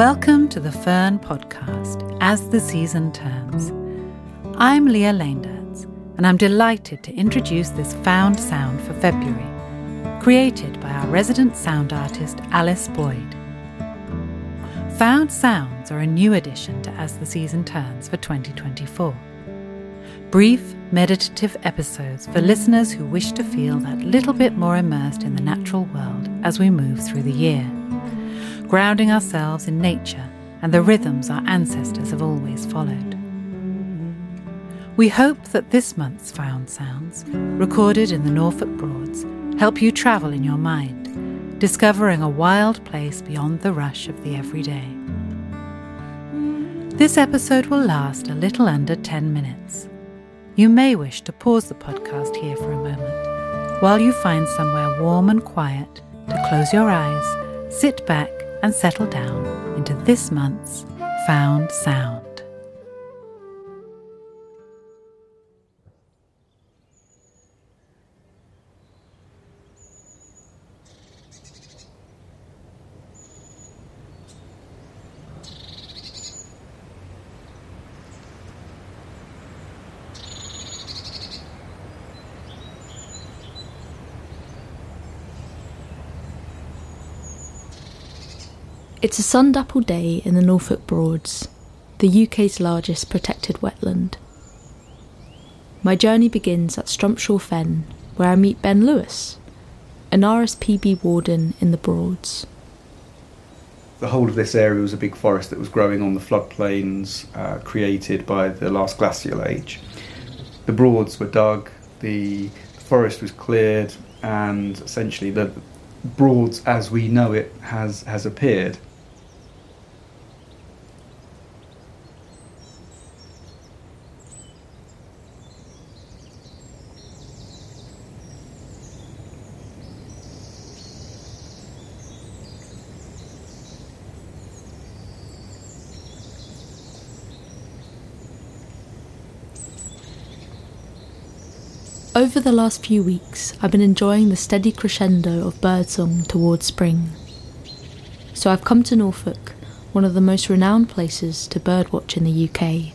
Welcome to the Ffern Podcast as the season turns. I'm Lia Leendertz, and I'm delighted to introduce this found sound for February, created by our resident sound artist Alice Boyd. Found sounds are a new addition to As the Season Turns for 2024. Brief, meditative episodes for listeners who wish to feel that little bit more immersed in the natural world as we move through the year grounding ourselves in nature and the rhythms our ancestors have always followed. We hope that this month's Found Sounds, recorded in the Norfolk Broads, help you travel in your mind, discovering a wild place beyond the rush of the everyday. This episode will last a little under 10 minutes. You may wish to pause the podcast here for a moment while you find somewhere warm and quiet to close your eyes, sit back, and settle down into this month's Found Sound. It's a sun-dappled day in the Norfolk Broads, the UK's largest protected wetland. My journey begins at Strumpshaw Fen, where I meet Ben Lewis, an RSPB warden in the Broads. The whole of this area was a big forest that was growing on the floodplains uh, created by the last glacial age. The Broads were dug, the forest was cleared, and essentially the Broads as we know it has, has appeared. Over the last few weeks, I've been enjoying the steady crescendo of birdsong towards spring. So I've come to Norfolk, one of the most renowned places to birdwatch in the UK,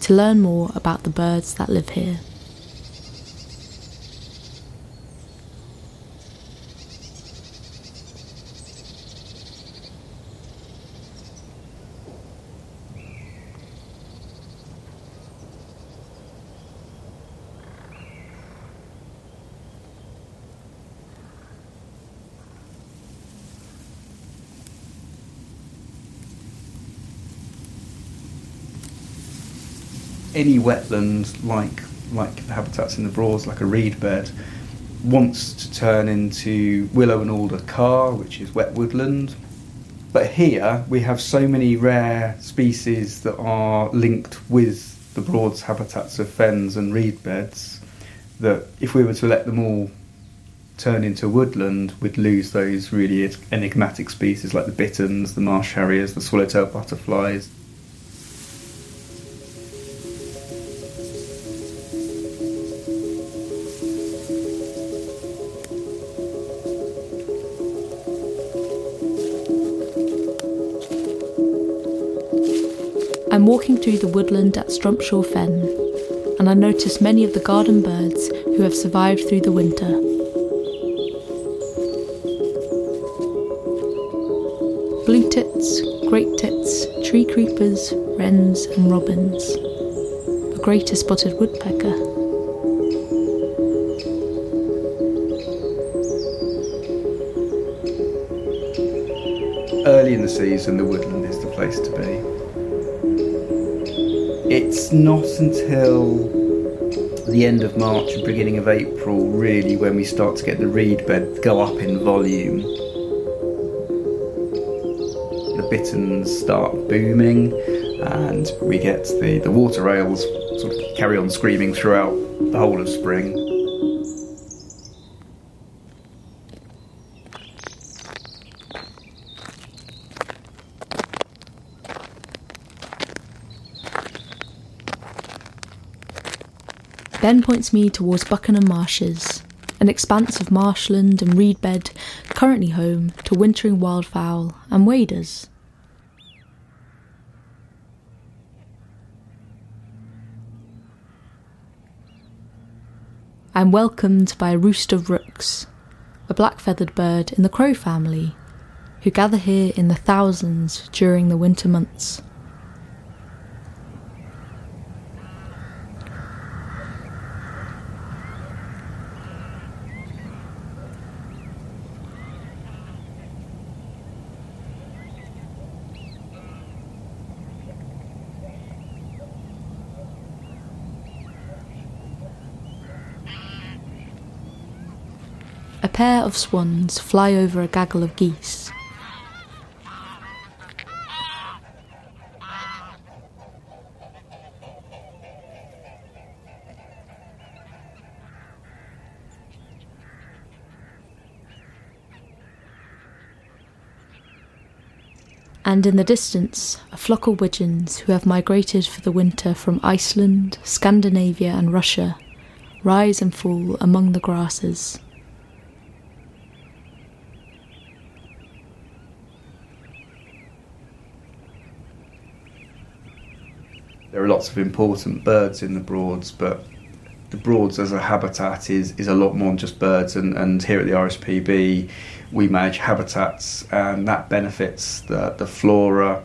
to learn more about the birds that live here. Any wetland, like like the habitats in the Broads, like a reed bed, wants to turn into willow and alder carr, which is wet woodland. But here we have so many rare species that are linked with the Broads habitats of fens and reed beds that if we were to let them all turn into woodland, we'd lose those really enigmatic species like the bitterns, the marsh harriers, the swallowtail butterflies. I'm walking through the woodland at Strumpshaw Fen, and I notice many of the garden birds who have survived through the winter. Blue tits, great tits, tree creepers, wrens, and robins. A greater spotted woodpecker. Early in the season, the woodland is the place to be it's not until the end of March and beginning of April, really, when we start to get the reed bed go up in volume. The bitterns start booming, and we get the, the water rails sort of carry on screaming throughout the whole of spring. then points me towards Buckenham Marshes, an expanse of marshland and reed bed currently home to wintering wildfowl and waders. I'm welcomed by a roost of rooks, a black feathered bird in the crow family, who gather here in the thousands during the winter months. Pair of swans fly over a gaggle of geese. And in the distance, a flock of widgeons who have migrated for the winter from Iceland, Scandinavia, and Russia rise and fall among the grasses. There are lots of important birds in the Broads, but the Broads as a habitat is, is a lot more than just birds. And, and here at the RSPB, we manage habitats, and that benefits the, the flora,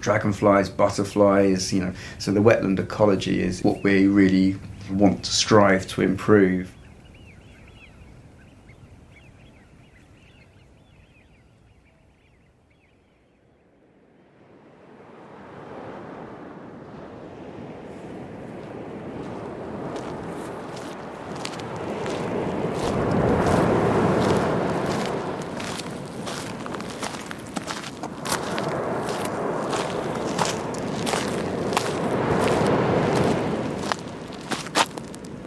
dragonflies, butterflies, you know. So the wetland ecology is what we really want to strive to improve.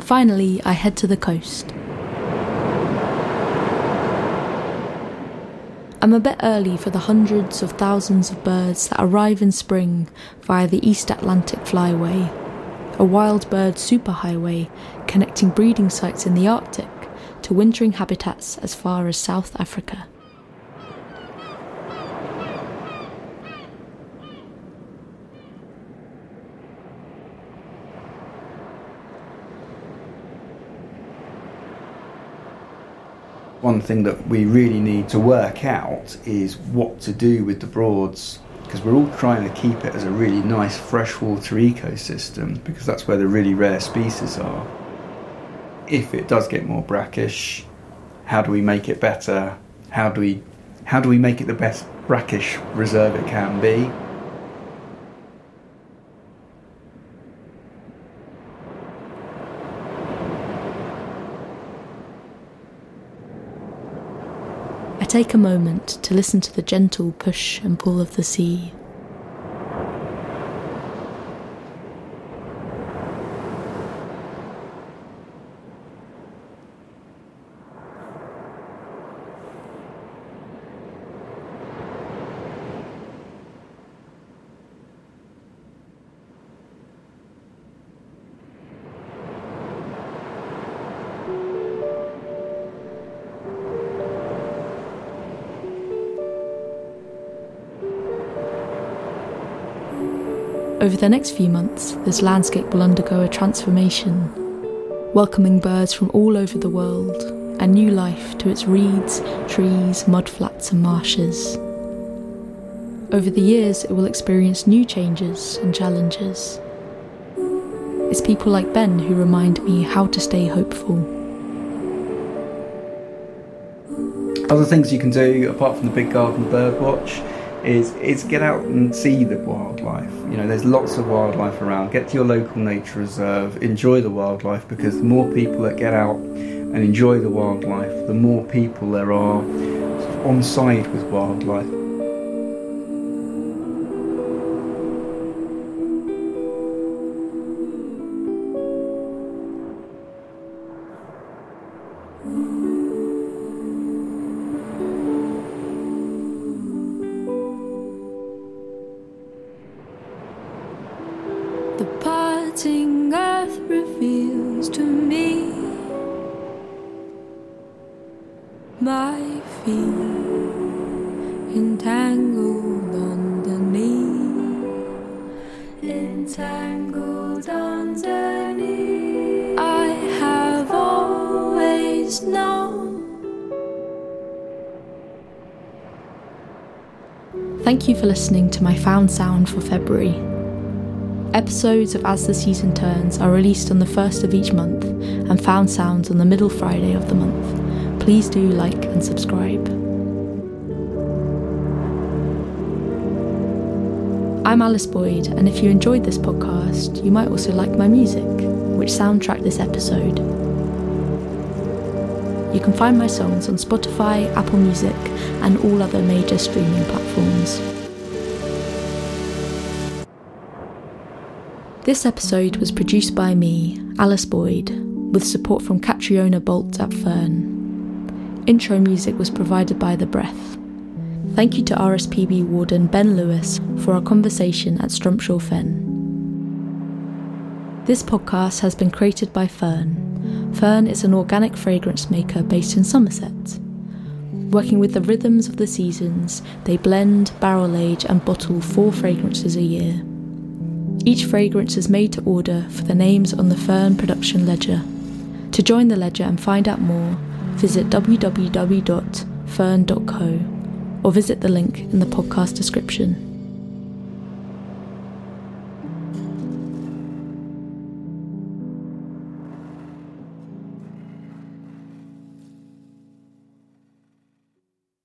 Finally, I head to the coast. I'm a bit early for the hundreds of thousands of birds that arrive in spring via the East Atlantic Flyway, a wild bird superhighway connecting breeding sites in the Arctic to wintering habitats as far as South Africa. One thing that we really need to work out is what to do with the Broads because we're all trying to keep it as a really nice freshwater ecosystem because that's where the really rare species are. If it does get more brackish, how do we make it better? How do we how do we make it the best brackish reserve it can be? I take a moment to listen to the gentle push and pull of the sea. Over the next few months, this landscape will undergo a transformation, welcoming birds from all over the world and new life to its reeds, trees, mudflats, and marshes. Over the years, it will experience new changes and challenges. It's people like Ben who remind me how to stay hopeful. Other things you can do apart from the big garden bird watch is is get out and see the wildlife. You know, there's lots of wildlife around. Get to your local nature reserve, enjoy the wildlife because the more people that get out and enjoy the wildlife, the more people there are on side with wildlife. to me. My feet entangled on the knee, entangled on the knee. I have always known. Thank you for listening to my found sound for February. Episodes of As the Season Turns are released on the first of each month and found sounds on the middle Friday of the month. Please do like and subscribe. I'm Alice Boyd, and if you enjoyed this podcast, you might also like my music, which soundtrack this episode. You can find my songs on Spotify, Apple Music, and all other major streaming platforms. This episode was produced by me, Alice Boyd, with support from Catriona Bolt at Ffern. Intro music was provided by The Breath. Thank you to RSPB Warden Ben Lewis for our conversation at Strumpshaw Fen. This podcast has been created by Ffern. Ffern is an organic fragrance maker based in Somerset. Working with the rhythms of the seasons, they blend, barrel age, and bottle four fragrances a year. Each fragrance is made to order for the names on the Ffern production ledger. To join the ledger and find out more, visit www.ffern.co or visit the link in the podcast description.